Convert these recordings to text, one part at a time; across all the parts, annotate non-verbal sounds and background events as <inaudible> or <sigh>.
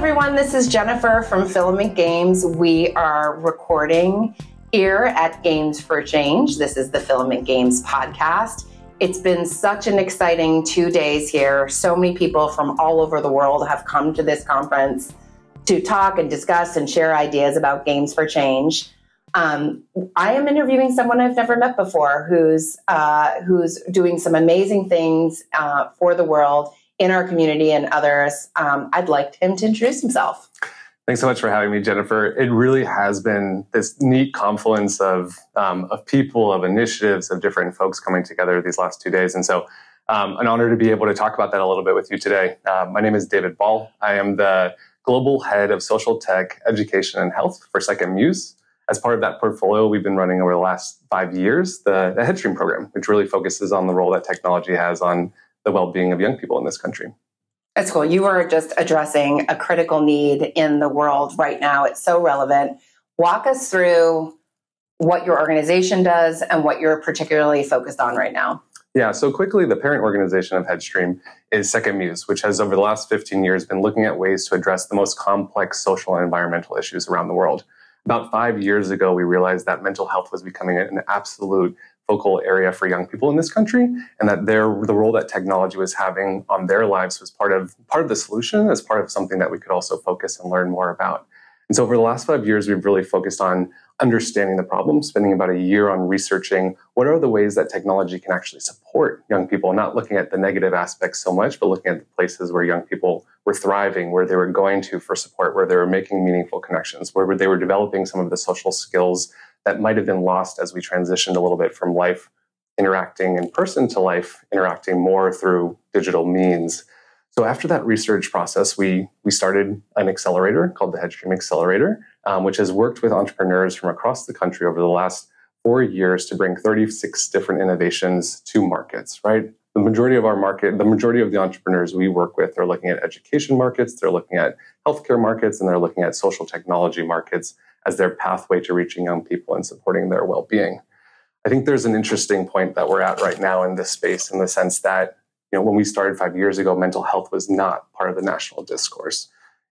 everyone. This is Jennifer from Filament Games. We are recording here at Games for Change. This is the Filament Games podcast. It's been such an exciting two days here. So many people from all over the world have come to this conference to talk and discuss and share ideas about Games for Change. Um, I am interviewing someone I've never met before who's uh, who's doing some amazing things uh, for the world in our community and others. Um, I'd like him to introduce himself. Thanks so much for having me, Jennifer. It really has been this neat confluence of um, of people, of initiatives, of different folks coming together these last two days, and so um, an honor to be able to talk about that a little bit with you today. Uh, my name is David Ball. I am the global head of social tech, education, and health for SecondMuse. As part of that portfolio, we've been running over the last five years the, the Headstream program, which really focuses on the role that technology has on the well-being of young people in this country. That's cool. You are just addressing a critical need in the world right now. It's so relevant. Walk us through what your organization does and what you're particularly focused on right now. Yeah, so quickly, the parent organization of Headstream is SecondMuse, which has over the last 15 years been looking at ways to address the most complex social and environmental issues around the world. About five years ago, we realized that mental health was becoming an absolute focal area for young people in this country, and that their the role that technology was having on their lives was part of part of the solution, as part of something that we could also focus and learn more about. And so, over the last five years, we've really focused on understanding the problem, spending about a year on researching what are the ways that technology can actually support young people, not looking at the negative aspects so much, but looking at the places where young people were thriving, where they were going to for support, where they were making meaningful connections, where they were developing some of the social skills that might have been lost as we transitioned a little bit from life interacting in person to life interacting more through digital means. So after that research process, we we started an accelerator called the Headstream Accelerator, um, which has worked with entrepreneurs from across the country over the last four years to bring 36 different innovations to markets. Right, the majority of our market, the majority of the entrepreneurs we work with, are looking at education markets, they're looking at healthcare markets, and they're looking at social technology markets as their pathway to reaching young people and supporting their well being. I think there's an interesting point that we're at right now in this space in the sense that you know when we started five years ago, mental health was not part of the national discourse.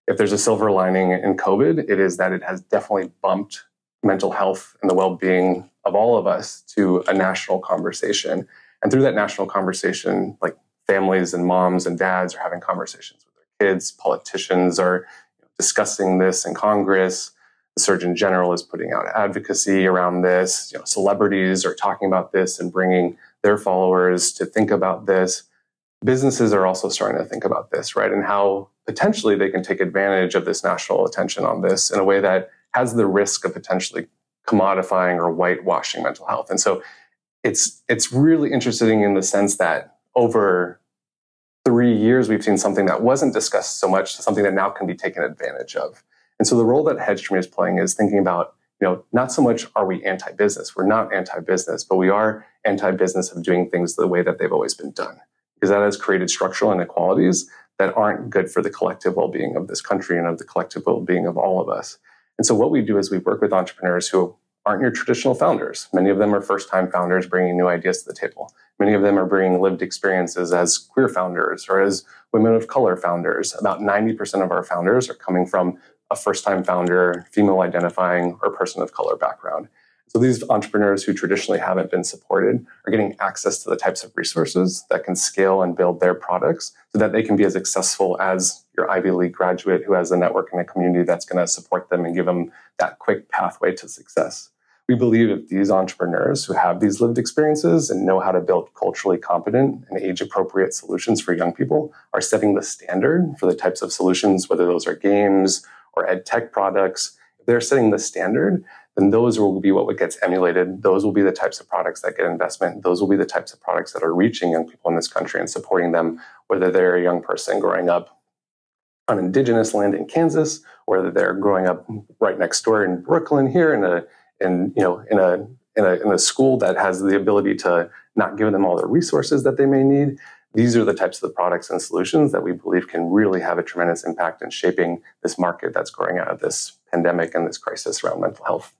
If there's a silver lining in COVID, it is that it has definitely bumped mental health and the well-being of all of us to a national conversation. And through that national conversation, like families and moms and dads are having conversations with their kids, politicians are discussing this in Congress, the Surgeon General is putting out advocacy around this. You know, celebrities are talking about this and bringing their followers to think about this. Businesses are also starting to think about this, right? And how potentially they can take advantage of this national attention on this in a way that has the risk of potentially commodifying or whitewashing mental health. And so it's it's really interesting in the sense that over three years we've seen something that wasn't discussed so much to something that now can be taken advantage of. And so the role that Headstream is playing is thinking about, you know, not so much are we anti-business. We're not anti-business, but we are anti-business of doing things the way that they've always been done. Because that has created structural inequalities that aren't good for the collective well-being of this country and of the collective well-being of all of us. And so what we do is we work with entrepreneurs who aren't your traditional founders. Many of them are first-time founders bringing new ideas to the table. Many of them are bringing lived experiences as queer founders or as women of color founders. About 90% of our founders are coming from a first time founder, female identifying, or person of color background. So these entrepreneurs who traditionally haven't been supported are getting access to the types of resources that can scale and build their products so that they can be as successful as your Ivy League graduate who has a network and a community that's going to support them and give them that quick pathway to success. We believe that these entrepreneurs who have these lived experiences and know how to build culturally competent and age appropriate solutions for young people are setting the standard for the types of solutions, whether those are games or ed tech products, if they're setting the standard, then those will be what gets emulated. Those will be the types of products that get investment. Those will be the types of products that are reaching young people in this country and supporting them, whether they're a young person growing up on indigenous land in Kansas, whether they're growing up right next door in Brooklyn here in a in you know in a in a, in a school that has the ability to not give them all the resources that they may need these are the types of the products and solutions that we believe can really have a tremendous impact in shaping this market that's growing out of this pandemic and this crisis around mental health.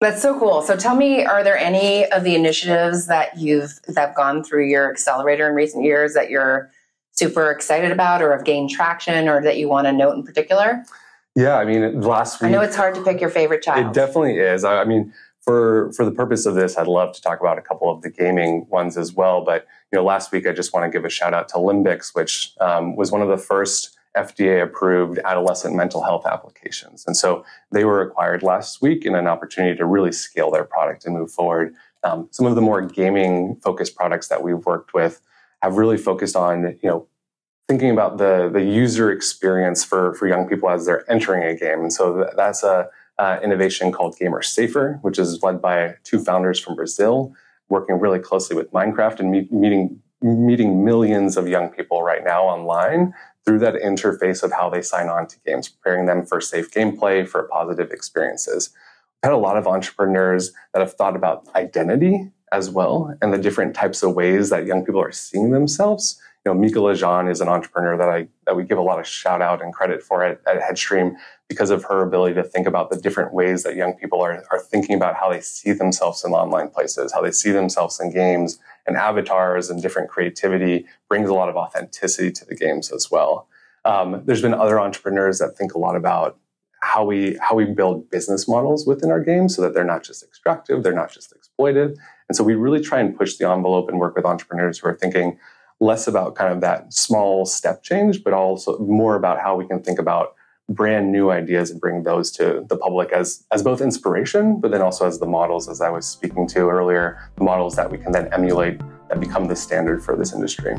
That's so cool. So tell me, are there any of the initiatives that you've that have gone through your accelerator in recent years that you're super excited about or have gained traction or that you want to note in particular? Yeah, I mean, last week. I know it's hard to pick your favorite child. It definitely is. I, I mean, for for the purpose of this, I'd love to talk about a couple of the gaming ones as well. But you know, last week I just want to give a shout out to Limbix, which um, was one of the first FDA approved adolescent mental health applications, and so they were acquired last week in an opportunity to really scale their product and move forward. Um, some of the more gaming focused products that we've worked with have really focused on you know thinking about the the user experience for for young people as they're entering a game, and so that's a uh, innovation called GamerSafer, which is led by two founders from Brazil, working really closely with Minecraft and meet, meeting meeting millions of young people right now online through that interface of how they sign on to games, preparing them for safe gameplay, for positive experiences. We've had a lot of entrepreneurs that have thought about identity as well and the different types of ways that young people are seeing themselves you know, Mika Lejean is an entrepreneur that I that we give a lot of shout out and credit for at, at Headstream because of her ability to think about the different ways that young people are, are thinking about how they see themselves in online places, how they see themselves in games and avatars and different creativity brings a lot of authenticity to the games as well. Um, there's been other entrepreneurs that think a lot about how we how we build business models within our games so that they're not just extractive, they're not just exploited. And so we really try and push the envelope and work with entrepreneurs who are thinking, less about kind of that small step change, but also more about how we can think about brand new ideas and bring those to the public as as both inspiration, but then also as the models, as I was speaking to earlier, the models that we can then emulate that become the standard for this industry.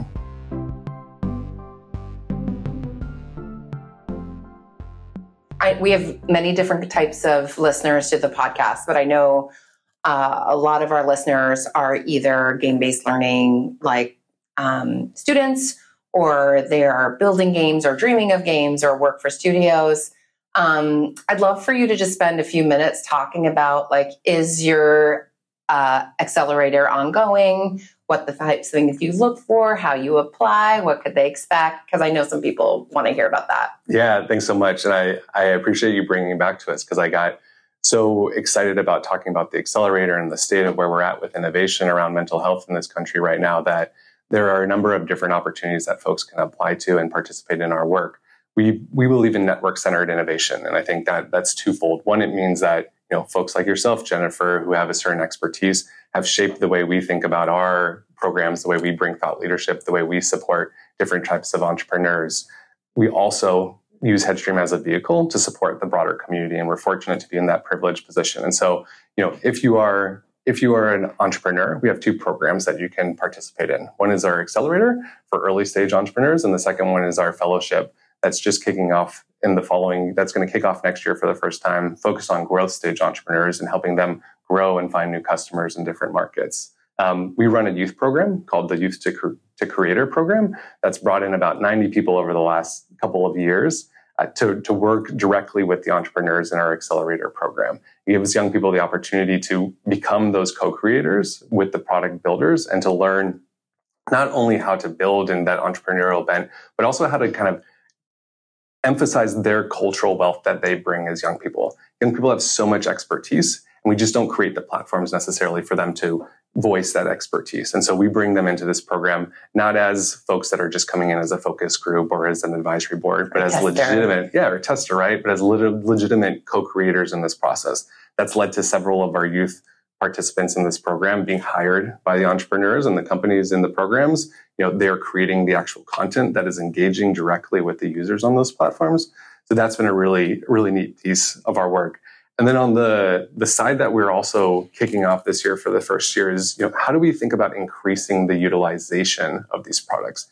I, we have many different types of listeners to the podcast, but I know uh, a lot of our listeners are either game based learning, like um, students or they are building games or dreaming of games or work for studios. Um, I'd love for you to just spend a few minutes talking about like, is your uh, accelerator ongoing? What the types of things you look for, how you apply, what could they expect? Because I know some people want to hear about that. Yeah, thanks so much, and I I appreciate you bringing back to us because I got so excited about talking about the accelerator and the state of where we're at with innovation around mental health in this country right now that there are a number of different opportunities that folks can apply to and participate in our work. We, we believe in network centered innovation. And I think that that's twofold. One, it means that you know, folks like yourself, Jennifer, who have a certain expertise, have shaped the way we think about our programs, the way we bring thought leadership, the way we support different types of entrepreneurs. We also use Headstream as a vehicle to support the broader community, and we're fortunate to be in that privileged position. And so, you know, if you are if you are an entrepreneur, we have two programs that you can participate in. One is our accelerator for early stage entrepreneurs, and the second one is our fellowship that's just kicking off in the following, that's going to kick off next year for the first time, focused on growth stage entrepreneurs and helping them grow and find new customers in different markets. Um, we run a youth program called the Youth to, to Creator program that's brought in about 90 people over the last couple of years uh, to, to work directly with the entrepreneurs in our accelerator program. It gives young people the opportunity to become those co-creators with the product builders and to learn not only how to build in that entrepreneurial bent, but also how to kind of emphasize their cultural wealth that they bring as young people. Young people have so much expertise, and we just don't create the platforms necessarily for them to voice that expertise. And so we bring them into this program not as folks that are just coming in as a focus group or as an advisory board, but as legitimate, yeah, or tester, right? But as legitimate co-creators in this process. That's led to several of our youth participants in this program being hired by the entrepreneurs and the companies in the programs. You know, they're creating the actual content that is engaging directly with the users on those platforms. So that's been a really, really neat piece of our work. And then on the the side that we're also kicking off this year for the first year is, you know, how do we think about increasing the utilization of these products?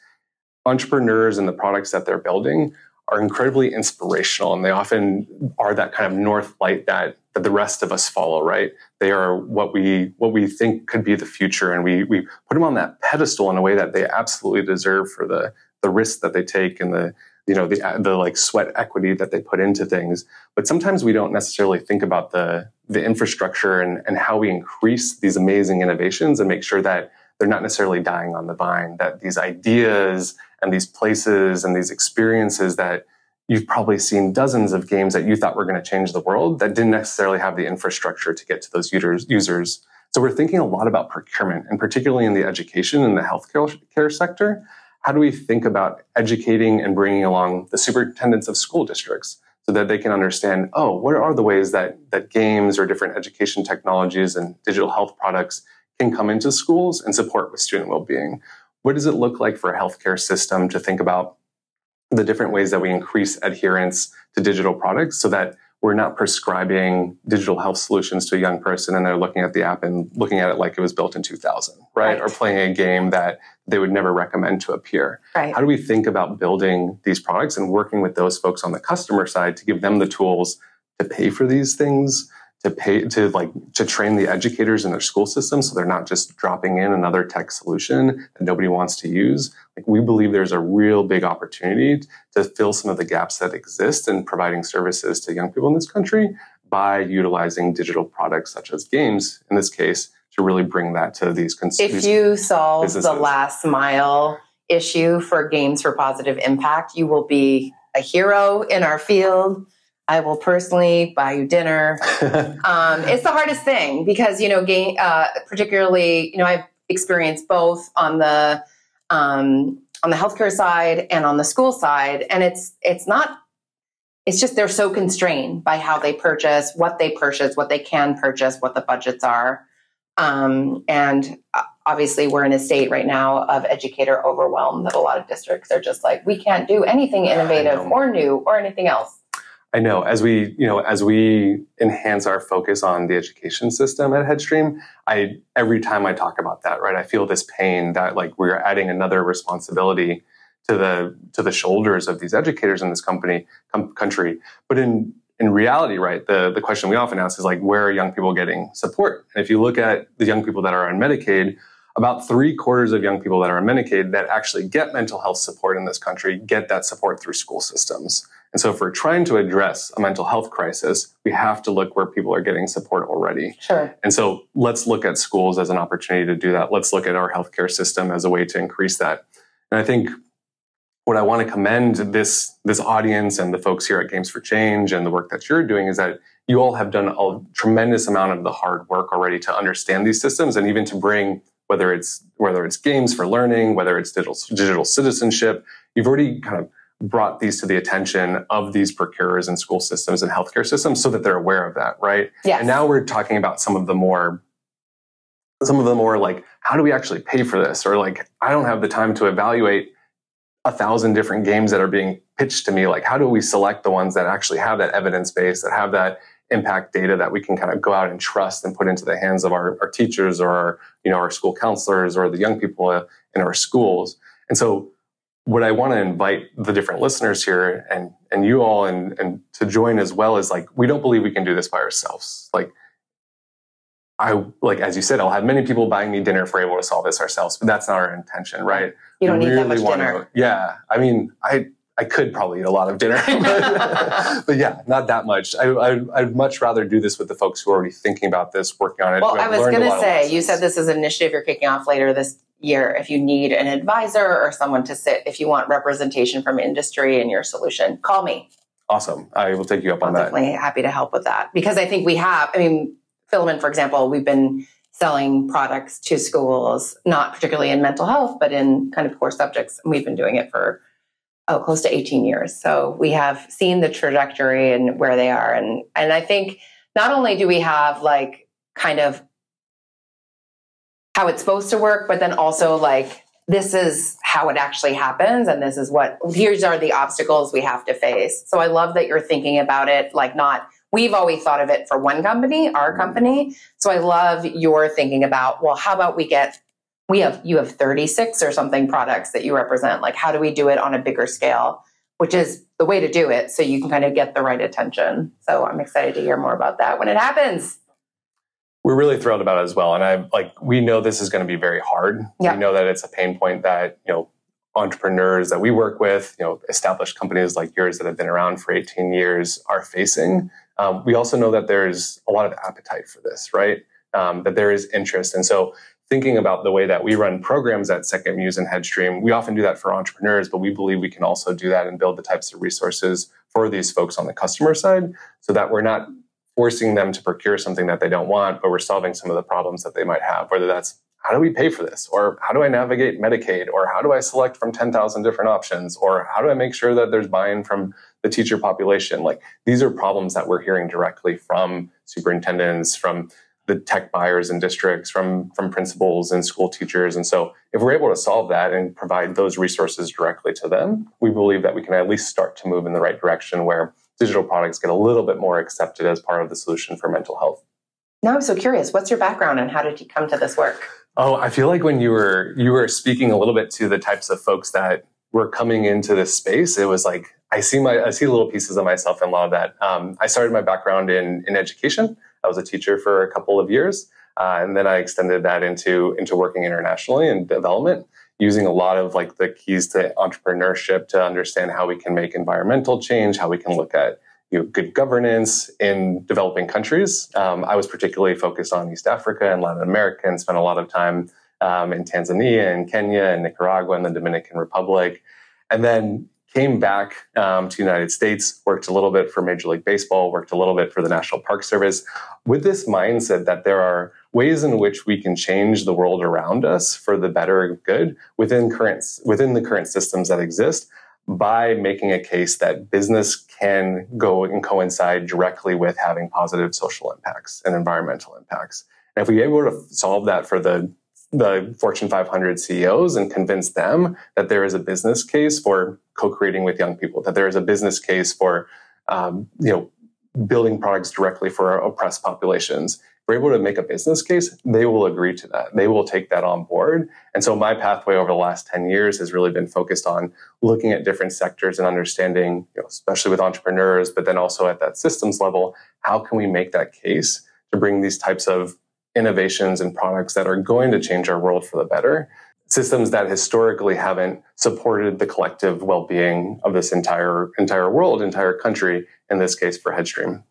Entrepreneurs and the products that they're building are incredibly inspirational and they often are that kind of north light that that the rest of us follow, right? They are what we what we think could be the future and we we put them on that pedestal in a way that they absolutely deserve for the the risks that they take and the you know the the like sweat equity that they put into things. But sometimes we don't necessarily think about the the infrastructure and and how we increase these amazing innovations and make sure that they're not necessarily dying on the vine that these ideas and these places and these experiences that you've probably seen dozens of games that you thought were going to change the world that didn't necessarily have the infrastructure to get to those users users. So we're thinking a lot about procurement and particularly in the education and the healthcare sector how do we think about educating and bringing along the superintendents of school districts so that they can understand, oh, what are the ways that, that games or different education technologies and digital health products can come into schools and support with student well-being? What does it look like for a healthcare system to think about the different ways that we increase adherence to digital products so that we're not prescribing digital health solutions to a young person and they're looking at the app and looking at it like it was built in 2000 right, right. or playing a game that they would never recommend to a peer right. how do we think about building these products and working with those folks on the customer side to give them the tools to pay for these things to pay to like to train the educators in their school system so they're not just dropping in another tech solution that nobody wants to use like we believe there's a real big opportunity to fill some of the gaps that exist in providing services to young people in this country by utilizing digital products such as games in this case to really bring that to these consumers if you solve businesses. the last mile issue for games for positive impact you will be a hero in our field I will personally buy you dinner. <laughs> um, it's the hardest thing because you know, game, uh, particularly you know, I've experienced both on the um, on the healthcare side and on the school side, and it's it's not. It's just they're so constrained by how they purchase, what they purchase, what they can purchase, what the budgets are, um, and uh, obviously we're in a state right now of educator overwhelm that a lot of districts are just like we can't do anything innovative or new or anything else I know as we, you know, as we enhance our focus on the education system at Headstream, I every time I talk about that, right, I feel this pain that like we're adding another responsibility to the to the shoulders of these educators in this company com- country. But in in reality, right, the the question we often ask is like, where are young people getting support? And if you look at the young people that are on Medicaid, about three quarters of young people that are on Medicaid that actually get mental health support in this country get that support through school systems. And so, if we're trying to address a mental health crisis, we have to look where people are getting support already. Sure. And so, let's look at schools as an opportunity to do that. Let's look at our healthcare system as a way to increase that. And I think what I want to commend this this audience and the folks here at Games for Change and the work that you're doing is that you all have done a tremendous amount of the hard work already to understand these systems and even to bring whether it's whether it's games for learning, whether it's digital digital citizenship, you've already kind of brought these to the attention of these procurers and school systems and healthcare systems so that they're aware of that, right? Yes. And now we're talking about some of the more some of the more like how do we actually pay for this or like i don't have the time to evaluate a thousand different games that are being pitched to me like how do we select the ones that actually have that evidence base that have that impact data that we can kind of go out and trust and put into the hands of our, our teachers or our, you know our school counselors or the young people uh, in our schools and so what I want to invite the different listeners here and and you all and and to join as well is like we don't believe we can do this by ourselves. Like I like as you said, I'll have many people buying me dinner if we're able to solve this ourselves, but that's not our intention, right? You don't we need really that much dinner. To, yeah, I mean, I I could probably eat a lot of dinner, <laughs> but, but, yeah, not that much. I, I, would much rather do this with the folks who are already thinking about this, working on it. Well, I was going to say, you said this is an initiative you're kicking off later this year. If you need an advisor or someone to sit if you want representation from industry in your solution call me. Awesome. I will take you up on I'm that. definitely happy to help with that. Because i think we have i mean filament for example we've been selling products to schools not particularly in mental health but in kind of core subjects and we've been doing it for oh close to 18 years so we have seen the trajectory and where they are and and i think not only do we have like kind of how it's supposed to work, but then also like this is how it actually happens and this is what here's are the obstacles we have to face. So I love that you're thinking about it like not we've always thought of it for one company, our mm-hmm. company. So I love your thinking about, well, how about we get we have you have 36 or something products that you represent. Like how do we do it on a bigger scale? Which is the way to do it so you can kind of get the right attention. So I'm excited to hear more about that when it happens we're really thrilled about it as well. And I like we know this is going to be very hard. Yeah. We know that it's a pain point that you know entrepreneurs that we work with, you know, established companies like yours that have been around for 18 years are facing. Um, we also know that there's a lot of appetite for this, right? Um, that there is interest, and so thinking about the way that we run programs at SecondMuse and Headstream, we often do that for entrepreneurs, but we believe we can also do that and build the types of resources for these folks on the customer side, so that we're not forcing them to procure something that they don't want, but we're solving some of the problems that they might have, whether that's how do we pay for this? Or how do I navigate Medicaid? Or how do I select from 10,000 different options? Or how do I make sure that there's buy in from the teacher population? Like these are problems that we're hearing directly from superintendents, from the tech buyers and districts, from, from principals and school teachers. And so if we're able to solve that and provide those resources directly to them, we believe that we can at least start to move in the right direction where digital products get a little bit more accepted as part of the solution for mental health. Now I'm so curious. What's your background and how did you come to this work? Oh, I feel like when you were you were speaking a little bit to the types of folks that were coming into this space, it was like I see my I see little pieces of myself in a lot of that. Um, I started my background in in education. I was a teacher for a couple of years, uh, and then I extended that into into working internationally in development, using a lot of like the keys to entrepreneurship to understand how we can make environmental change, how we can look at you know, good governance in developing countries. Um, I was particularly focused on East Africa and Latin America and spent a lot of time um, in Tanzania and Kenya and Nicaragua and the Dominican Republic. And then came back um, to the United States, worked a little bit for Major League Baseball, worked a little bit for the National Park Service, with this mindset that there are ways in which we can change the world around us for the better good within current within the current systems that exist by making a case that business can go and coincide directly with having positive social impacts and environmental impacts. And if we are able to solve that for the the Fortune 500 CEOs and convince them that there is a business case for co-creating with young people, that there is a business case for um, you know building products directly for oppressed populations, we're able to make a business case, they will agree to that. They will take that on board. And so my pathway over the last 10 years has really been focused on looking at different sectors and understanding, you know, especially with entrepreneurs, but then also at that systems level, how can we make that case to bring these types of innovations and products that are going to change our world for the better? Systems that historically haven't supported the collective well-being of this entire entire world, entire country, in this case for Headstream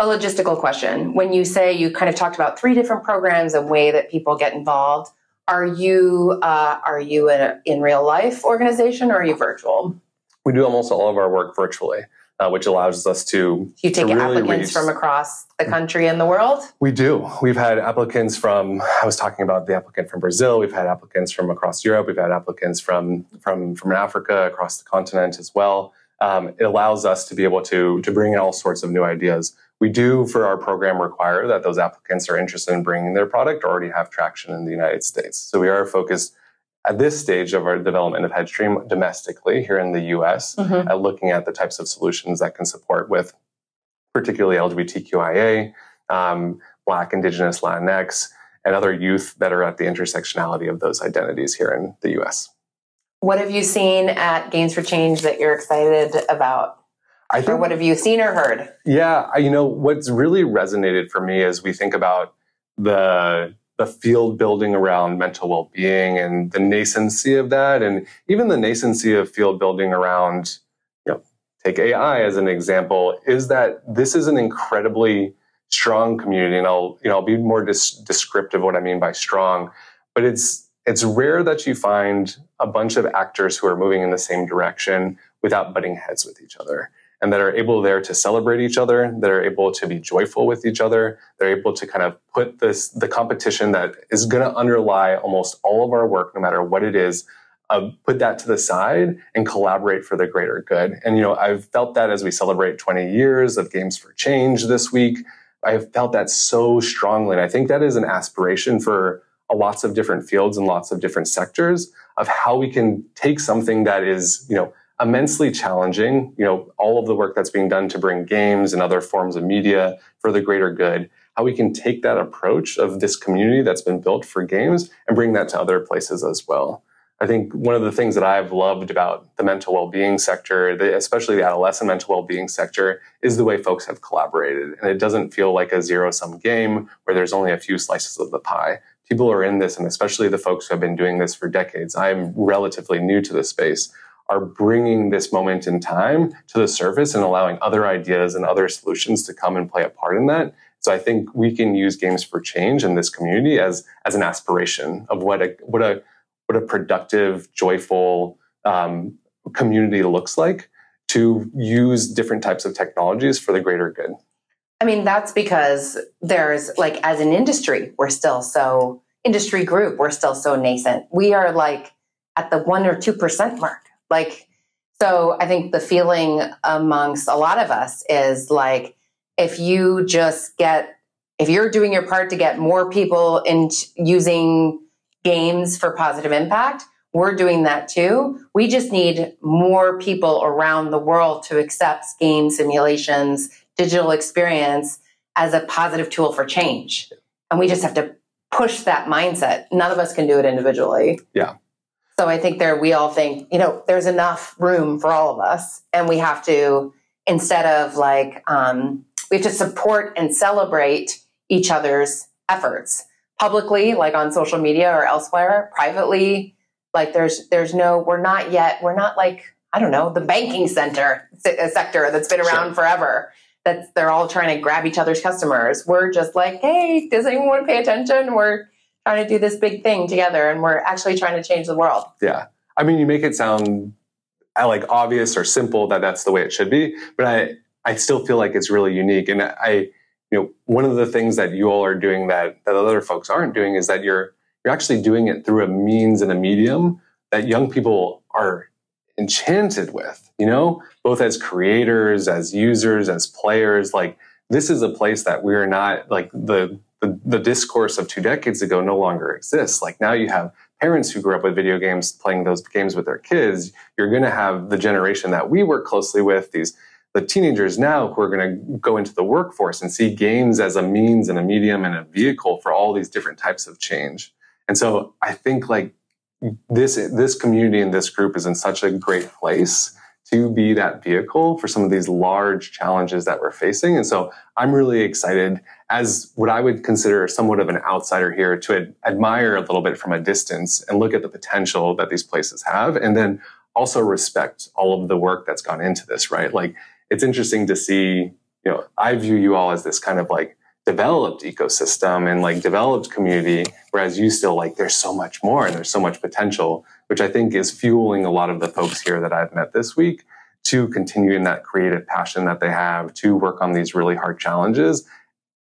a logistical question. When you say you kind of talked about three different programs and way that people get involved, are you uh, are you in, in real life organization or are you virtual? We do almost all of our work virtually. Uh, which allows us to. You take to really applicants reach. from across the country and the world? We do. We've had applicants from, I was talking about the applicant from Brazil. We've had applicants from across Europe. We've had applicants from, from, from Africa, across the continent as well. Um, it allows us to be able to, to bring in all sorts of new ideas. We do, for our program, require that those applicants are interested in bringing their product or already have traction in the United States. So we are focused at this stage of our development of Headstream domestically here in the US mm-hmm. at looking at the types of solutions that can support with particularly LGBTQIA, um, Black, Indigenous, Latinx, and other youth that are at the intersectionality of those identities here in the US. What have you seen at Games for Change that you're excited about? I think, or what have you seen or heard? Yeah, you know, what's really resonated for me as we think about the the field building around mental well-being and the nascency of that and even the nascency of field building around you know take AI as an example is that this is an incredibly strong community and I'll you know I'll be more dis- descriptive what I mean by strong but it's it's rare that you find a bunch of actors who are moving in the same direction without butting heads with each other and that are able there to celebrate each other, that are able to be joyful with each other. They're able to kind of put this the competition that is going to underlie almost all of our work, no matter what it is. Uh, put that to the side and collaborate for the greater good. And you know, I've felt that as we celebrate 20 years of Games for Change this week. I've felt that so strongly, and I think that is an aspiration for lots of different fields and lots of different sectors of how we can take something that is, you know, immensely challenging. You know, all of the work that's being done to bring games and other forms of media for the greater good, how we can take that approach of this community that's been built for games and bring that to other places as well. I think one of the things that I've loved about the mental well-being sector, especially the adolescent mental well-being sector, is the way folks have collaborated. And it doesn't feel like a zero-sum game where there's only a few slices of the pie. People are in this, and especially the folks who have been doing this for decades. I'm relatively new to this space are bringing this moment in time to the surface and allowing other ideas and other solutions to come and play a part in that. So I think we can use games for change in this community as as an aspiration of what a what a what a productive, joyful um, community looks like to use different types of technologies for the greater good. I mean, that's because there's like as an industry, we're still so industry group, we're still so nascent. We are like at the one or 2% mark. Like, so I think the feeling amongst a lot of us is like, if you just get, if you're doing your part to get more people in using games for positive impact, we're doing that too. We just need more people around the world to accept game simulations, digital experience as a positive tool for change. And we just have to push that mindset. None of us can do it individually. Yeah. So I think there we all think, you know, there's enough room for all of us. And we have to, instead of like, um, we have to support and celebrate each other's efforts publicly, like on social media or elsewhere, privately. Like there's there's no, we're not yet, we're not like, I don't know, the banking center sector that's been around sure. forever that they're all trying to grab each other's customers. We're just like, hey, does anyone want to pay attention? We're trying to do this big thing together and we're actually trying to change the world. Yeah. I mean, you make it sound uh, like obvious or simple that that's the way it should be, but I, I still feel like it's really unique. And I, you know, one of the things that you all are doing that, that other folks aren't doing is that you're, you're actually doing it through a means and a medium that young people are enchanted with, you know, both as creators, as users, as players. Like this is a place that we're not like the, the, the discourse of two decades ago no longer exists. Like now you have parents who grew up with video games playing those games with their kids. You're going to have the generation that we work closely with, these the teenagers now who are going to go into the workforce and see games as a means and a medium and a vehicle for all these different types of change. And so I think like this this community and this group is in such a great place to be that vehicle for some of these large challenges that we're facing. And so I'm really excited as what I would consider somewhat of an outsider here to ad- admire a little bit from a distance and look at the potential that these places have and then also respect all of the work that's gone into this, right? Like it's interesting to see, you know, I view you all as this kind of like developed ecosystem and like developed community, whereas you still like there's so much more and there's so much potential, which I think is fueling a lot of the folks here that I've met this week to continue in that creative passion that they have to work on these really hard challenges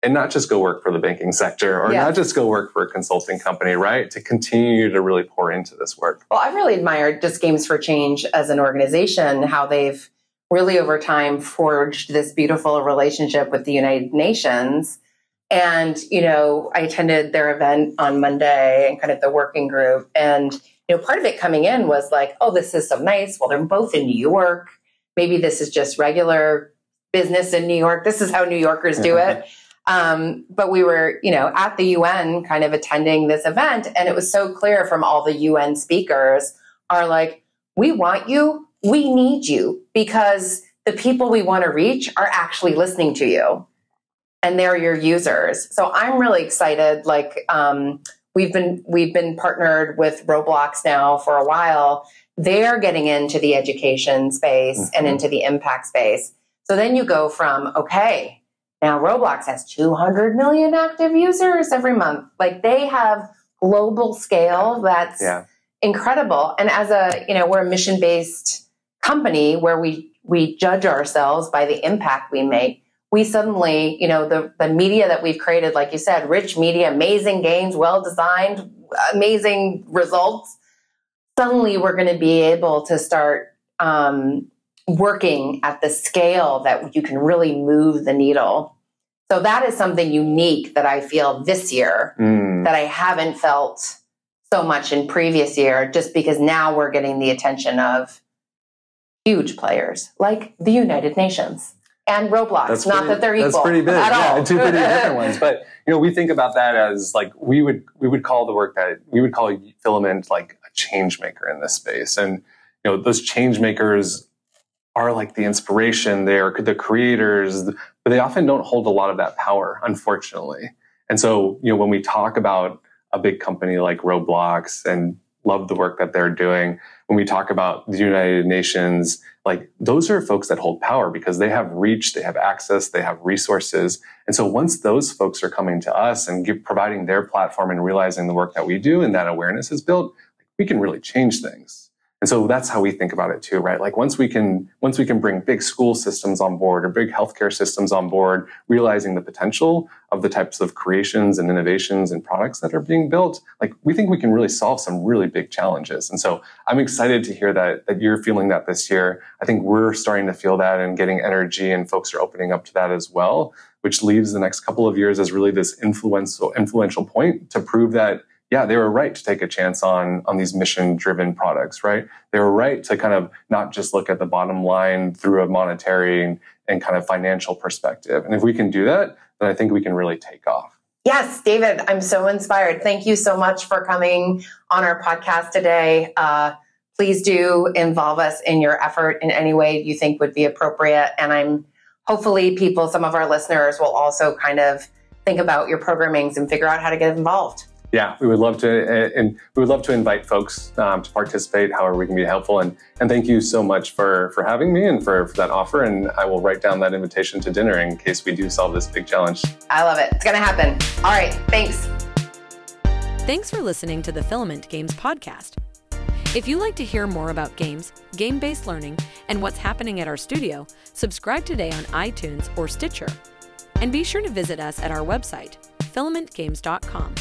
and not just go work for the banking sector or yeah. not just go work for a consulting company, right? To continue to really pour into this work. Well, I've really admired just Games for Change as an organization, how they've really over time forged this beautiful relationship with the United Nations and, you know, I attended their event on Monday and kind of the working group. And, you know, part of it coming in was like, oh, this is so nice. Well, they're both in New York. Maybe this is just regular business in New York. This is how New Yorkers do it. <laughs> Um, but we were, you know, at the UN kind of attending this event. And it was so clear from all the UN speakers are like, we want you, we need you because the people we want to reach are actually listening to you and they're your users. So I'm really excited. Like um, we've been we've been partnered with Roblox now for a while. They're getting into the education space mm-hmm. and into the impact space. So then you go from okay, now Roblox has 200 million active users every month. Like they have global scale that's yeah. incredible. And as a you know we're a mission based company where we we judge ourselves by the impact we make we suddenly, you know, the, the media that we've created, like you said, rich media, amazing games, well designed, amazing results. Suddenly, we're going to be able to start um, working at the scale that you can really move the needle. So, that is something unique that I feel this year mm. that I haven't felt so much in previous year, just because now we're getting the attention of huge players like the United Nations and Roblox. That's not pretty, that they're equal. That's pretty big. At yeah, all. two pretty different <laughs> ones. But you know, we think about that as like we would we would call the work that we would call Filament like a change maker in this space. And you know, those change makers are like the inspiration. They are the creators, but they often don't hold a lot of that power, unfortunately. And so, you know, when we talk about a big company like Roblox and love the work that they're doing, when we talk about the United Nations, like those are folks that hold power because they have reach, they have access, they have resources. And so once those folks are coming to us and give, providing their platform and realizing the work that we do and that awareness is built, we can really change things. And so that's how we think about it too, right? Like once we can, once we can bring big school systems on board or big healthcare systems on board, realizing the potential of the types of creations and innovations and products that are being built, like we think we can really solve some really big challenges. And so I'm excited to hear that, that you're feeling that this year. I think we're starting to feel that and getting energy and folks are opening up to that as well, which leaves the next couple of years as really this influential, influential point to prove that yeah, they were right to take a chance on on these mission driven products, right? They were right to kind of not just look at the bottom line through a monetary and, kind of financial perspective. And if we can do that, then I think we can really take off. Yes, David, I'm so inspired. Thank you so much for coming on our podcast today. Uh, please do involve us in your effort in any way you think would be appropriate. And I'm hopefully people, some of our listeners will also kind of think about your programmings and figure out how to get involved yeah, we would love to, and we would love to invite folks um, to participate, however we can be helpful. And and thank you so much for for having me and for, for that offer. And I will write down that invitation to dinner in case we do solve this big challenge. I love it. It's gonna happen. All right, thanks. Thanks for listening to the Filament Games podcast. If you like to hear more about games, game based learning, and what's happening at our studio, subscribe today on iTunes or Stitcher. And be sure to visit us at our website, filamentgames.com